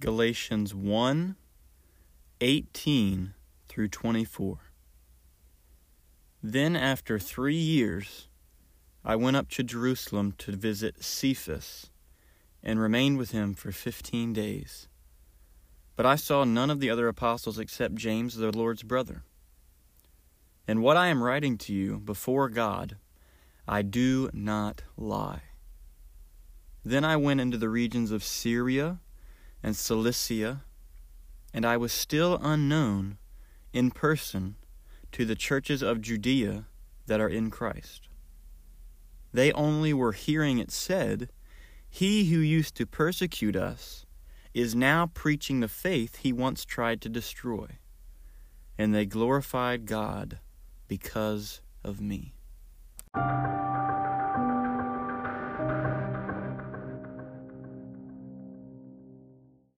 Galatians 1 18 through 24. Then, after three years, I went up to Jerusalem to visit Cephas and remained with him for fifteen days. But I saw none of the other apostles except James, the Lord's brother. And what I am writing to you before God, I do not lie. Then I went into the regions of Syria and Cilicia, and I was still unknown in person to the churches of Judea that are in Christ. They only were hearing it said, He who used to persecute us is now preaching the faith he once tried to destroy. And they glorified God because of me.